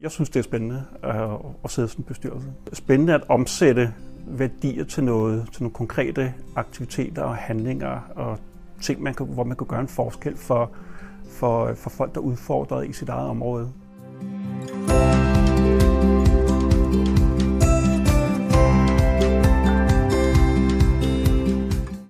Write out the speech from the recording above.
Jeg synes, det er spændende øh, at sidde som bestyrelse. Spændende at omsætte værdier til noget, til nogle konkrete aktiviteter og handlinger og ting, man kan, hvor man kan gøre en forskel for, for, for folk, der er udfordret i sit eget område.